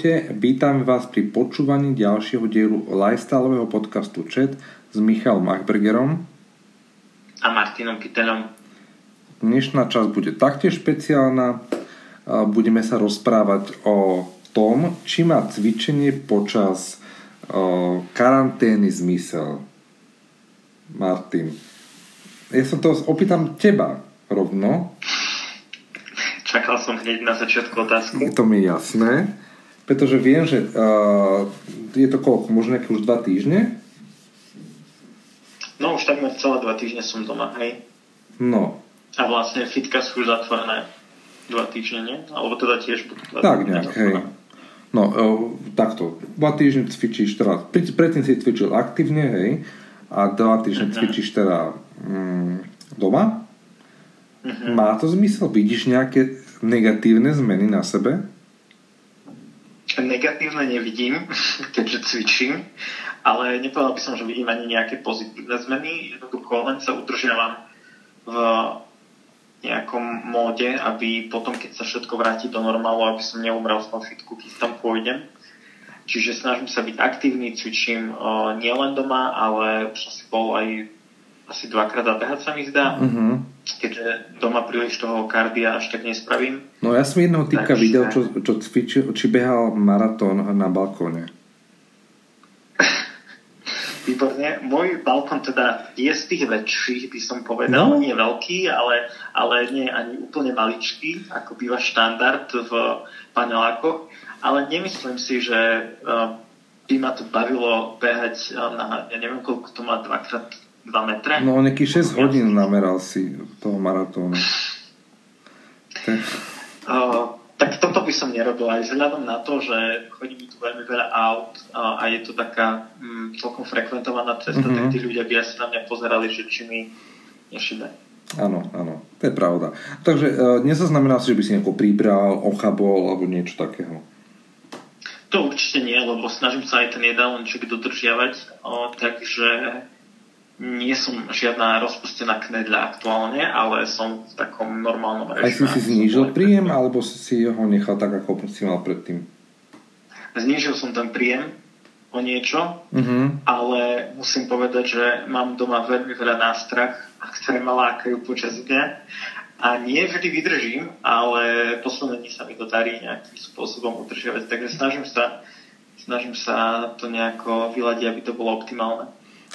Ahojte, vítam vás pri počúvaní ďalšieho dielu lifestyleového podcastu Chat s Michalom Achbergerom a Martinom Kytelom. Dnešná časť bude taktiež špeciálna. Budeme sa rozprávať o tom, či má cvičenie počas karantény zmysel. Martin. Ja sa to opýtam teba rovno. Čakal som hneď na začiatku otázku. To mi je jasné pretože viem, že uh, je to koľko, možno nejaké už dva týždne? No už takmer celé dva týždne som doma, hej. No. A vlastne fitka sú už zatvorené dva týždne, nie? Alebo teda tiež budú dva Tak nejak, hej. No, uh, takto. Dva týždne cvičíš teda, predtým si cvičil aktívne, hej, a dva týždne uh-huh. cvičíš teda um, doma. Uh-huh. Má to zmysel? Vidíš nejaké negatívne zmeny na sebe? Negatívne nevidím, keďže cvičím, ale nepovedal by som, že vidím ani nejaké pozitívne zmeny. Jednoducho len sa udržiavam v nejakom móde, aby potom, keď sa všetko vráti do normálu, aby som neumrel z fitku, keď tam pôjdem. Čiže snažím sa byť aktívny, cvičím uh, nielen doma, ale už asi bol aj asi dvakrát zabehať sa mi zdá. Uh-huh keďže doma príliš toho kardia až tak nespravím. No ja som jedného typka Takže... videl, čo, čo cvičil, či behal maratón na balkóne. Výborne. Môj balkón teda je z tých väčších, by som povedal. No. Nie veľký, ale, ale nie ani úplne maličký, ako býva štandard v panelákoch. Ale nemyslím si, že uh, by ma to bavilo behať uh, na, ja neviem, koľko to má, dvakrát 2 metre. No nejakých 6 hodín nameral si toho maratónu. Uh, tak toto by som nerobil aj vzhľadom na to, že chodí mi tu veľmi veľa aut uh, a je to taká um, celkom frekventovaná cesta, mm-hmm. tak tí ľudia by asi na mňa pozerali, že či mi nešibe. Áno, áno, to je pravda. Takže uh, nezaznamenal si, že by si nejako pribral, ochabol alebo niečo takého? To určite nie, lebo snažím sa aj ten jedálniček dodržiavať, o, takže nie som žiadna rozpustená knedľa aktuálne, ale som v takom normálnom režime. Aj si si znížil príjem, alebo si si ho nechal tak, ako si mal predtým? Znížil som ten príjem o niečo, uh-huh. ale musím povedať, že mám doma veľmi veľa nástrach, ktoré ma lákajú počas dňa a nie vždy vydržím, ale posledné dní sa mi to darí nejakým spôsobom udržiavať, takže snažím sa, snažím sa to nejako vyladiť, aby to bolo optimálne.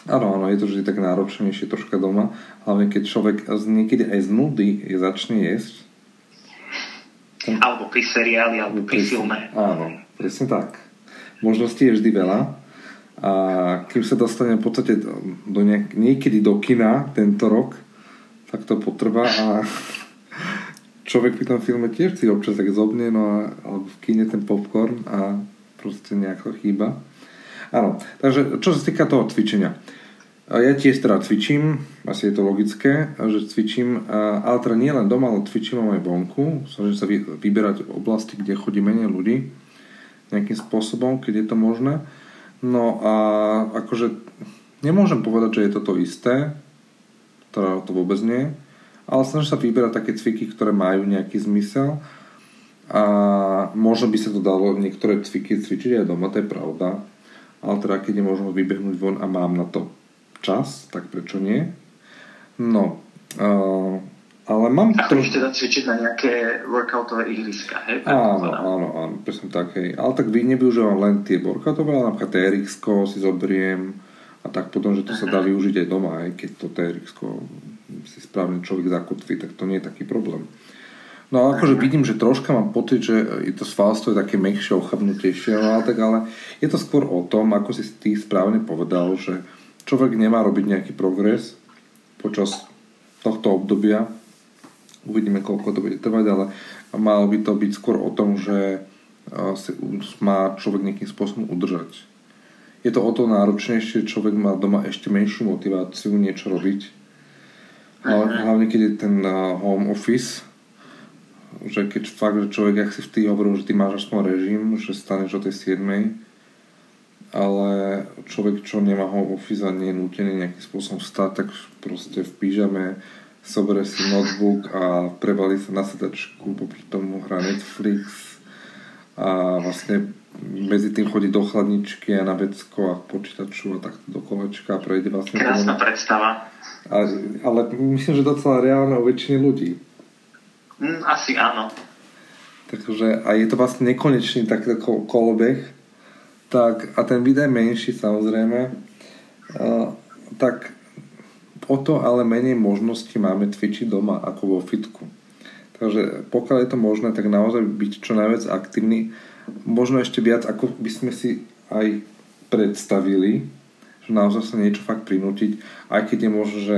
Áno, áno, je to vždy tak náročnejšie troška doma, hlavne keď človek niekedy aj z nudy začne jesť. Ten... Alebo pri seriáli, alebo pri, pri filme. Áno, presne tak. Možností je vždy veľa a kým sa dostane v podstate do, do nejak, niekedy do kina tento rok, tak to potrvá a človek pri tom filme tiež si občas tak zobne, no a, alebo v kine ten popcorn a proste nejako chýba. Áno, takže čo sa týka toho cvičenia. Ja tiež teda cvičím, asi je to logické, že cvičím, ale teda nie len doma, ale cvičím aj vonku. Snažím sa vyberať oblasti, kde chodí menej ľudí nejakým spôsobom, keď je to možné. No a akože nemôžem povedať, že je to to isté, teda to vôbec nie, ale snažím sa vyberať také cviky, ktoré majú nejaký zmysel a možno by sa to dalo niektoré cviky cvičiť aj doma, to je pravda, ale teda keď je možno vybehnúť von a mám na to čas, tak prečo nie? No, uh, ale mám... A to... teda cvičiť na nejaké workoutové ihriska, hej? Áno, áno, áno, presne tak, hej. Ale tak vy nevyužívam len tie workoutové, ale napríklad trx si zoberiem a tak potom, že to sa dá využiť aj doma, aj keď to trx si správne človek zakotví, tak to nie je taký problém. No ale akože vidím, že troška mám pocit, že to svalstvo je také mekšie, ochabnutejšie, ale tak ale je to skôr o tom, ako si ty správne povedal, že človek nemá robiť nejaký progres počas tohto obdobia. Uvidíme, koľko to bude trvať, ale malo by to byť skôr o tom, že si má človek nejakým spôsobom udržať. Je to o to náročnejšie, človek má doma ešte menšiu motiváciu niečo robiť. Hlavne keď je ten home office, že keď fakt, že človek, ak si v tý hovoril, že ty máš aspoň režim, že staneš o tej 7 ale človek, čo nemá home office a nie je nutený nejakým spôsobom stať, tak proste v pyžame sobere si notebook a prebalí sa na sedačku, popri tomu hrá Netflix a vlastne medzi tým chodí do chladničky a na vecko a k počítaču a takto do kolečka a prejde vlastne... Krásna predstava. Ale, ale myslím, že docela reálne o väčšine ľudí. Mm, asi áno. Takže a je to vlastne nekonečný taký kolobeh. Tak, a ten výdaj menší samozrejme. Uh, tak o to ale menej možností máme cvičiť doma ako vo fitku. Takže pokiaľ je to možné, tak naozaj byť čo najviac aktívny. Možno ešte viac, ako by sme si aj predstavili, že naozaj sa niečo fakt prinútiť, aj keď je možno, že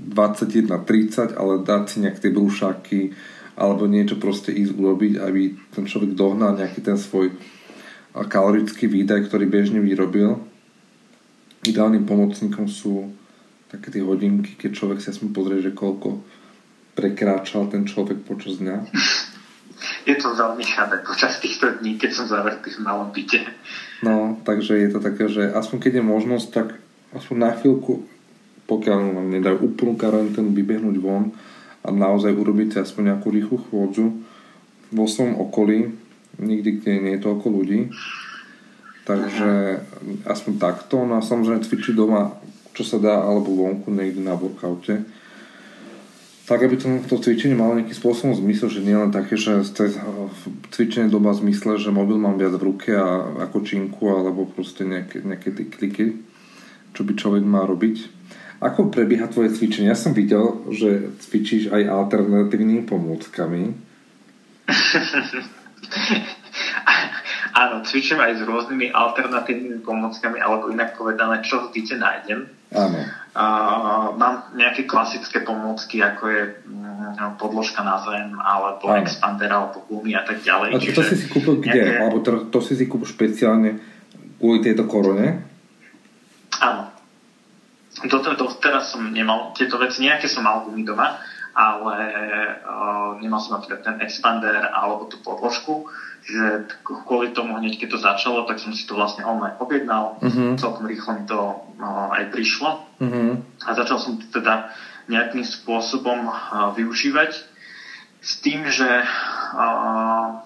21-30, ale dať si nejaké tie brúšaky alebo niečo proste ísť urobiť, aby ten človek dohnal nejaký ten svoj kalorický výdaj, ktorý bežne vyrobil. Ideálnym pomocníkom sú také tie hodinky, keď človek si aspoň pozrie, že koľko prekráčal ten človek počas dňa? Je to veľmi chápe počas týchto dní, keď som zavretý v malom byte. No, takže je to také, že aspoň keď je možnosť, tak aspoň na chvíľku, pokiaľ nám nedajú úplnú karanténu, vybehnúť von a naozaj urobiť si aspoň nejakú rýchlu chôdzu vo svojom okolí, nikdy, kde nie je toľko ľudí. Takže aspoň takto. No a samozrejme cvičiť doma, čo sa dá, alebo vonku niekde na workoute tak aby to, to cvičenie malo nejakým spôsobom zmysel, že nie len také, že cvičenie doba v zmysle, že mobil mám viac v ruke a ako činku, alebo proste nejaké, nejaké tie kliky, čo by človek mal robiť. Ako prebieha tvoje cvičenie? Ja som videl, že cvičíš aj alternatívnymi pomôckami. Áno, cvičím aj s rôznymi alternatívnymi pomockami, alebo inak povedané, čo v nájdem. Áno. Uh, mám nejaké klasické pomôcky, ako je um, podložka na zem, alebo Áno. expander, alebo gumy a tak ďalej. A to, to si si kúpil kde? Nejaké... Alebo to, to si si kúpil špeciálne kvôli tejto korone? Toto, to, teraz som nemal tieto veci, nejaké som mal gumy doma, ale uh, nemal som napríklad ten expander alebo tú podložku že kvôli tomu hneď keď to začalo, tak som si to vlastne online objednal, uh-huh. celkom rýchlo mi to uh, aj prišlo uh-huh. a začal som to teda nejakým spôsobom uh, využívať s tým, že uh,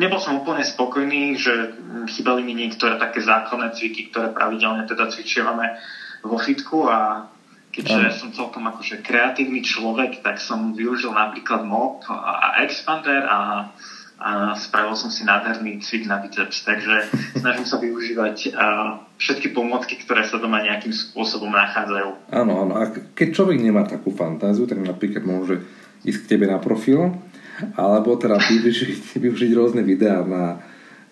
nebol som úplne spokojný, že chýbali mi niektoré také základné cviky, ktoré pravidelne teda cvičívame vo fitku a keďže uh-huh. som celkom akože kreatívny človek, tak som využil napríklad MOP a Expander a a spravil som si nádherný cvik na biceps, takže snažím sa využívať uh, všetky pomocky, ktoré sa doma nejakým spôsobom nachádzajú. Áno, áno. A keď človek nemá takú fantáziu, tak napríklad môže ísť k tebe na profil, alebo teda využiť, využiť rôzne videá na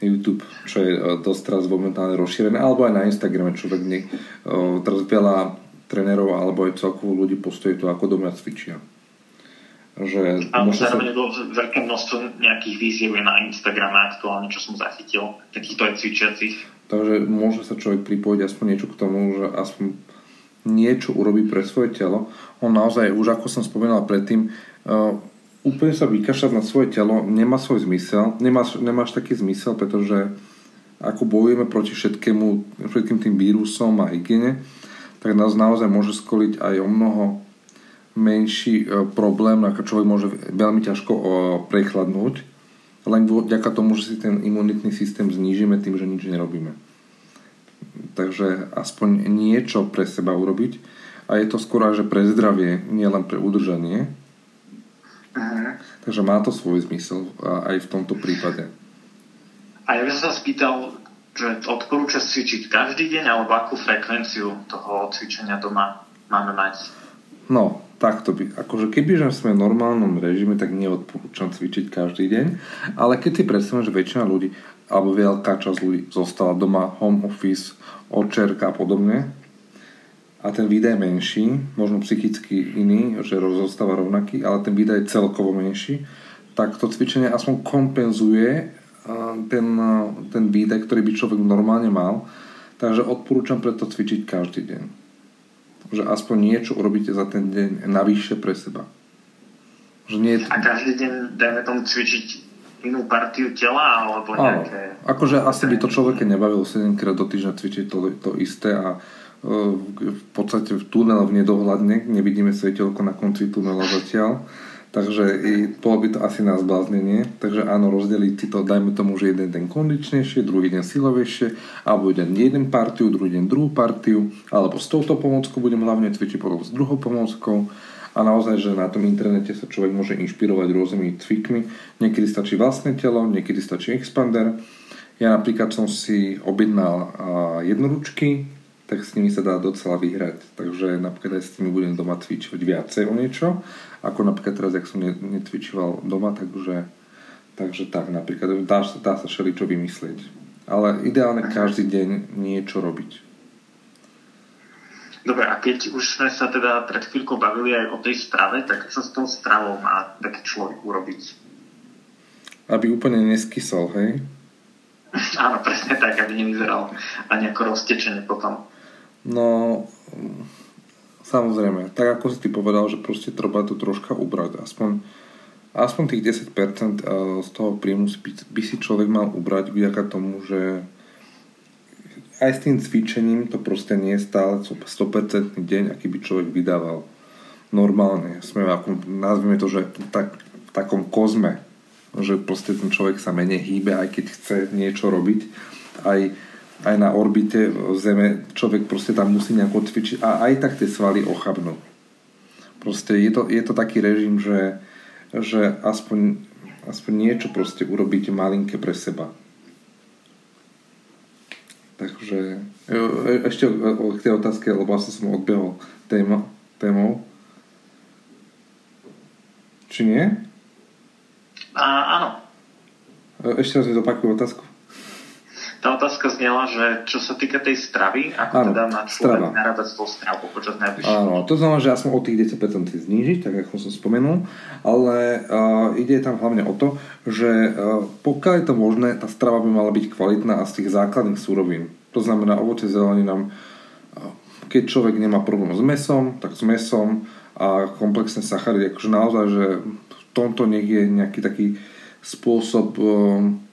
YouTube, čo je dosť teraz momentálne rozšírené, alebo aj na Instagrame človek nie, teraz veľa trénerov alebo aj celkovo ľudí postojí to, ako doma cvičia. Že a zároveň sa... veľké množstvo nejakých výziev na Instagrame aktuálne, čo som zachytil, takýchto aj cvičiacich. Takže môže sa človek pripojiť aspoň niečo k tomu, že aspoň niečo urobí pre svoje telo. On naozaj, už ako som spomínal predtým, uh, úplne sa vykašľať na svoje telo nemá svoj zmysel, nemáš, nemáš taký zmysel, pretože ako bojujeme proti všetkému, všetkým tým vírusom a hygiene, tak nás naozaj môže skoliť aj o mnoho menší e, problém, ako človek môže veľmi ťažko e, prechladnúť, len vďaka tomu, že si ten imunitný systém znížime tým, že nič nerobíme. Takže aspoň niečo pre seba urobiť a je to skôr že pre zdravie, nielen pre udržanie. Aha. Takže má to svoj zmysel aj v tomto prípade. A ja by som sa spýtal, že odporúčaš cvičiť každý deň alebo akú frekvenciu toho cvičenia doma máme mať? No, takto by, akože keby že sme v normálnom režime, tak neodporúčam cvičiť každý deň, ale keď si predstavím, že väčšina ľudí, alebo veľká časť ľudí zostala doma, home office, očerka a podobne, a ten výdaj menší, možno psychicky iný, že zostáva rovnaký, ale ten výdaj je celkovo menší, tak to cvičenie aspoň kompenzuje ten, ten výdaj, ktorý by človek normálne mal. Takže odporúčam preto cvičiť každý deň že aspoň niečo urobíte za ten deň navyše pre seba. Že nie je... A každý deň, dajme tomu, cvičiť inú partiu tela, alebo nejaké... Áno. Akože asi by to človeka nebavilo 7 krát do týždňa cvičiť to, to isté a e, v podstate v tunel v nedohľadne, nevidíme svetelko na konci tunela zatiaľ, Takže bolo by to asi na zbláznenie. Takže áno, rozdeliť si to, dajme tomu, že jeden deň kondičnejšie, druhý deň silovejšie, alebo jeden jeden partiu, druhý deň druhú partiu, alebo s touto pomôckou budem hlavne cvičiť potom s druhou pomôckou. A naozaj, že na tom internete sa človek môže inšpirovať rôznymi cvikmi. Niekedy stačí vlastné telo, niekedy stačí expander. Ja napríklad som si objednal jednoručky, tak s nimi sa dá docela vyhrať. Takže napríklad aj s nimi budem doma cvičiť viacej o niečo ako napríklad teraz, jak som netvičoval doma, takže, takže tak napríklad dá, dá sa všeličo vymyslieť. Ale ideálne každý deň niečo robiť. Dobre, a keď už sme sa teda pred chvíľkou bavili aj o tej strave, tak čo s tou stravou má taký človek urobiť? Aby úplne neskysol, hej? Áno, presne tak, aby nevyzeral ani ako roztečenie potom. No, Samozrejme, tak ako si ty povedal, že proste treba to troška ubrať. Aspoň, aspoň tých 10% eh, z toho príjmu by si človek mal ubrať vďaka tomu, že aj s tým cvičením to proste nie je stále 100% deň, aký by človek vydával normálne. Sme ako, nazvime to, že tak, v takom kozme, že proste ten človek sa menej hýbe, aj keď chce niečo robiť. Aj aj na orbite Zeme človek proste tam musí nejako cvičiť a aj tak tie svaly ochabnú. Proste je to, je to taký režim, že, že aspoň, aspoň niečo proste urobiť malinké pre seba. Takže e, ešte k tej otázke, lebo vlastne som odbehol téma, témou. Či nie? A, áno. E, ešte raz mi zopakujú otázku. Tá otázka znela, že čo sa týka tej stravy, ako Áno, teda má človek narábať s tou stravou počas najbližších Áno, to znamená, že ja som o tých 10% znížiť, tak ako som spomenul, ale uh, ide tam hlavne o to, že uh, pokiaľ je to možné, tá strava by mala byť kvalitná a z tých základných súrovín. To znamená ovoce, zeleninám, uh, keď človek nemá problém s mesom, tak s mesom a komplexné sacharidy, akože naozaj, že v tomto nech je nejaký taký spôsob uh,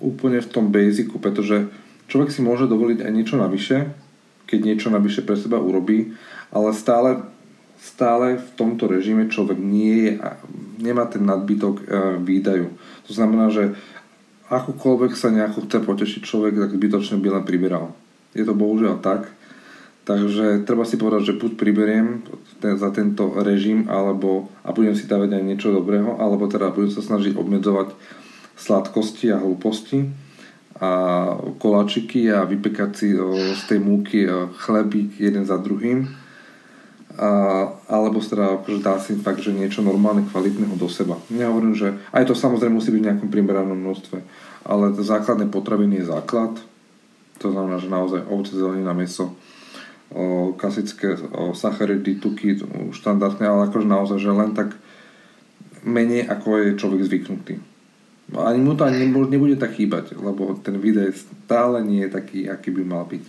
úplne v tom basicu, pretože človek si môže dovoliť aj niečo navyše, keď niečo navyše pre seba urobí, ale stále, stále v tomto režime človek nie je, nemá ten nadbytok e, výdaju. To znamená, že akokoľvek sa nejako chce potešiť človek, tak zbytočne by len priberal. Je to bohužiaľ tak. Takže treba si povedať, že buď priberiem za tento režim, alebo a budem si dávať aj niečo dobrého, alebo teda budem sa snažiť obmedzovať sladkosti a hlúposti a koláčiky a vypekať si z tej múky chlebík jeden za druhým a, alebo teda akože dá si fakt, že niečo normálne, kvalitného do seba. Nehovorím, že aj to samozrejme musí byť v nejakom primeranom množstve, ale to základné potraviny je základ, to znamená, že naozaj ovoce, zelenina, meso, o, klasické o, sacharidy, tuky, štandardné, ale akože naozaj, že len tak menej ako je človek zvyknutý. No ani mu to ani nebude tak chýbať, lebo ten výdaj stále nie je taký, aký by mal byť.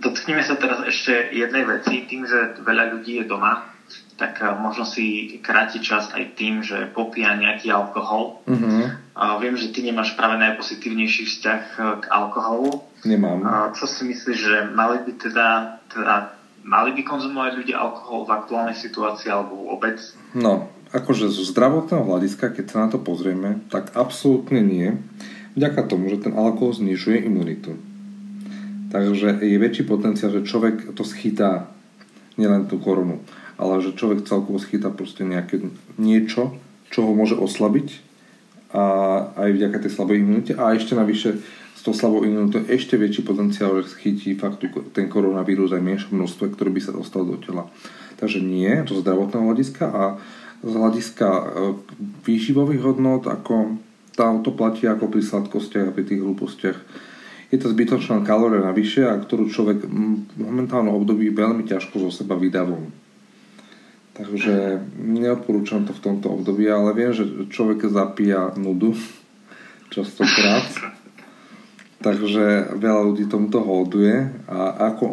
Dotkneme sa teraz ešte jednej veci. Tým, že veľa ľudí je doma, tak eh, možno si kráti čas aj tým, že popíja nejaký alkohol. Uh-huh. A viem, že ty nemáš práve najpozitívnejší vzťah eh, k alkoholu. Nemám. A čo si myslíš, že mali by teda, teda mali by konzumovať ľudia alkohol v aktuálnej situácii alebo vôbec? No, akože zo zdravotného hľadiska, keď sa na to pozrieme, tak absolútne nie. Vďaka tomu, že ten alkohol znižuje imunitu. Takže je väčší potenciál, že človek to schytá nielen tú koronu, ale že človek celkovo schytá proste nejaké niečo, čo ho môže oslabiť a aj vďaka tej slabej imunite a ešte navyše s tou slabou imunitou ešte väčší potenciál, že schytí fakt ten koronavírus aj menšom množstve, ktorý by sa dostal do tela. Takže nie, to zdravotného hľadiska a z hľadiska e, výživových hodnot, ako tam to platí ako pri sladkostiach a pri tých hlúpostiach. Je to zbytočná kalória navyše, a ktorú človek v momentálnom období veľmi ťažko zo seba vydavom. Takže neodporúčam to v tomto období, ale viem, že človek zapíja nudu častokrát. Takže veľa ľudí tomuto holduje a ako,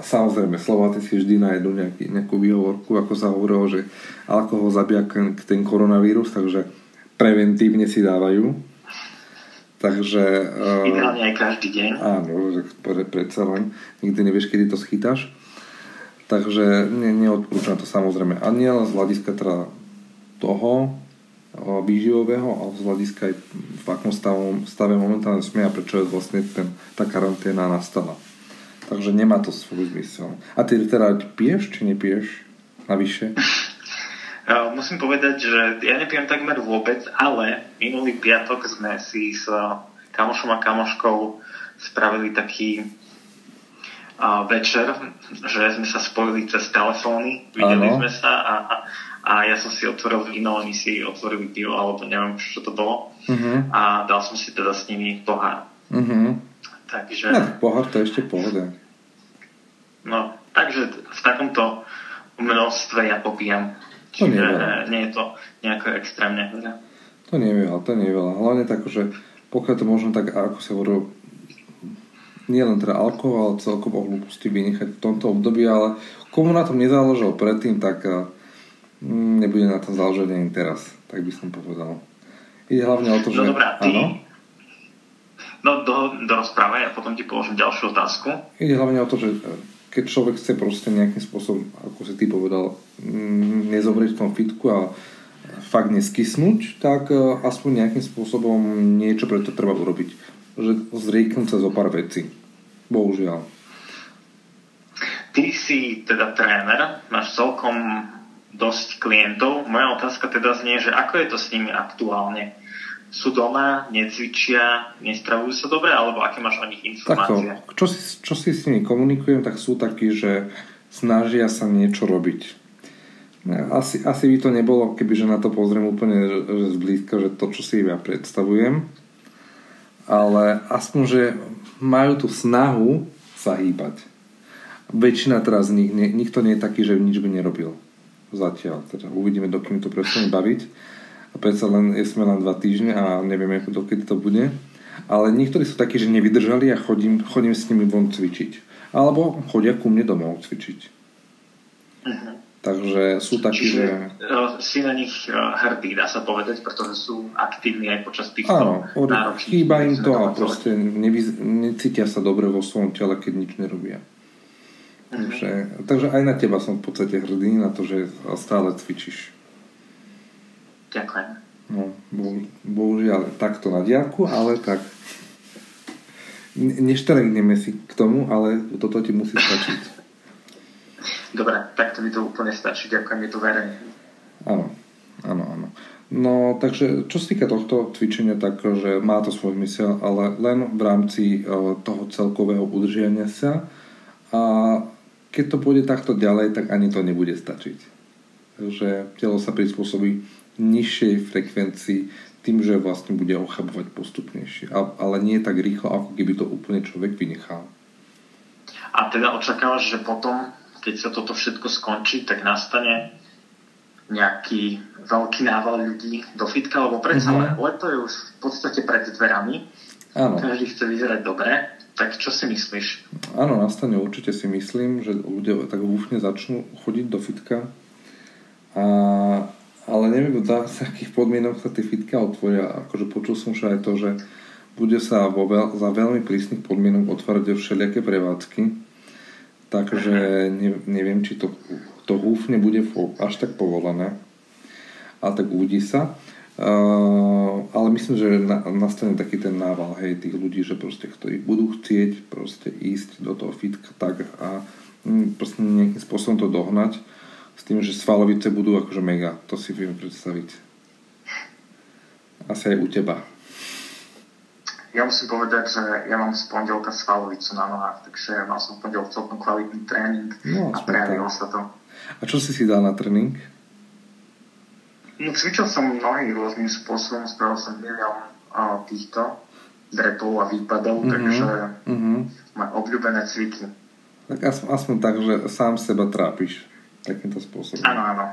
samozrejme, Slováci si vždy nájdu nejaký, nejakú výhovorku, ako sa hovorilo, že alkohol zabíja ten koronavírus, takže preventívne si dávajú. Takže... Uh, Ideálne aj každý deň. Áno, že predsa len nikdy nevieš, kedy to schytáš. Takže ne, neodporúčam to samozrejme. A nie len z hľadiska teda toho výživového, ale z hľadiska aj v akom stave, stave momentálne sme a prečo je vlastne ten, tá karanténa nastala. Takže nemá to svoj zmysel. A ty teda piješ, či nepiješ navyše? Musím povedať, že ja nepijem takmer vôbec, ale minulý piatok sme si s kamošom a kamoškou spravili taký uh, večer, že sme sa spojili cez telefóny, videli ano. sme sa a, a, a ja som si otvoril víno, oni si otvorili pivo, alebo neviem, čo to bolo. Uh-huh. A dal som si teda s nimi pohár. Uh-huh. Takže... No, pohár to ešte pohoda. No, takže v takomto množstve ja popíjam. To Čiže nie, nie je to nejako extrémne veľa. To nie je veľa, to nie je veľa. Hlavne tak, že pokiaľ to možno tak, ako sa hovorí, nie len teda alkohol, ale celkovo hlúposti vynechať v tomto období, ale komu na tom nezáležalo predtým, tak mm, nebude na tom záležať ani teraz, tak by som povedal. Ide hlavne o to, no že... No dobrá, ty... Áno? No do, do rozprávy a potom ti položím ďalšiu otázku. Ide hlavne o to, že keď človek chce proste nejakým spôsobom, ako si ty povedal, mm, nezomrieť v tom fitku a fakt neskysnúť, tak e, aspoň nejakým spôsobom niečo pre to treba urobiť že zrieknúť sa zo pár vecí. Bohužiaľ. Ty si teda tréner, máš celkom dosť klientov. Moja otázka teda znie, že ako je to s nimi aktuálne? Sú doma, necvičia, nestravujú sa dobre, alebo aké máš o nich informácie? Takto, čo si, čo si s nimi komunikujem, tak sú takí, že snažia sa niečo robiť. Asi, asi by to nebolo, kebyže na to pozriem úplne že zblízka, že to, čo si ja predstavujem, ale aspoň, že majú tú snahu sa hýbať. Väčšina teraz z nich, nie, nikto nie je taký, že nič by nerobil. Zatiaľ. Teda uvidíme, dokým to prestane baviť. A predsa len sme len dva týždne a nevieme, dokedy to bude. Ale niektorí sú takí, že nevydržali a chodím, chodím s nimi von cvičiť. Alebo chodia ku mne domov cvičiť. Uh-huh. Takže sú takí, Čiže, že... Uh, si na nich uh, hrdý, dá sa povedať, pretože sú aktívni aj počas týchto Áno, náročných... chýba im to a proste nevyz... necítia sa dobre vo svojom tele, keď nič nerobia. Uh-huh. Takže, takže aj na teba som v podstate hrdý, na to, že stále cvičíš. Ďakujem. No, bo, bohužiaľ takto na diálku, ale tak nešteregneme si k tomu, ale toto ti musí stačiť. Dobre, tak to mi to úplne stačí. Ďakujem, je to verejne. Áno, áno, áno. No, takže čo sa týka tohto cvičenia, tak, že má to svoj zmysel, ale len v rámci uh, toho celkového udržiania sa. A keď to pôjde takto ďalej, tak ani to nebude stačiť. Takže telo sa prispôsobí nižšej frekvencii tým, že vlastne bude ochabovať postupnejšie. Ale nie tak rýchlo, ako keby to úplne človek vynechal. A teda očakávaš, že potom keď sa toto všetko skončí, tak nastane nejaký veľký nával ľudí do fitka, lebo predsa mm-hmm. leto je už v podstate pred dverami. Áno. Každý chce vyzerať dobre. Tak čo si myslíš? Áno, nastane určite si myslím, že ľudia tak úfne začnú chodiť do fitka. A, ale neviem, za akých podmienok sa tie fitka otvoria. Akože počul som že aj to, že bude sa vo veľ, za veľmi prísnych podmienok otvárať všelijaké prevádzky takže ne, neviem, či to, to húfne bude až tak povolené. Ale tak uvidí sa. Uh, ale myslím, že na, nastane taký ten nával hej, tých ľudí, že proste, ktorí budú chcieť proste ísť do toho fitka tak a m, proste nejakým spôsobom to dohnať s tým, že svalovice budú akože mega. To si viem predstaviť. Asi aj u teba. Ja musím povedať, že ja mám z pondelka svalovicu na nohách, takže mal som v pondelok celkom kvalitný tréning no, a prejavilo sa to. A čo si si dal na tréning? No, cvičil som nohy rôznym spôsobom, spravil som milión uh, týchto drepov a výpadov, mm-hmm. takže mm-hmm. mám obľúbené cviky. Tak aspoň, aspoň tak, že sám seba trápiš takýmto spôsobom. Áno, áno.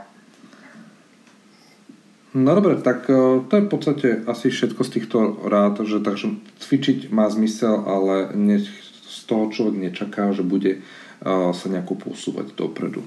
No dobre, tak e, to je v podstate asi všetko z týchto rád, že takže cvičiť má zmysel, ale nech z toho človek nečaká, že bude e, sa nejako posúvať dopredu.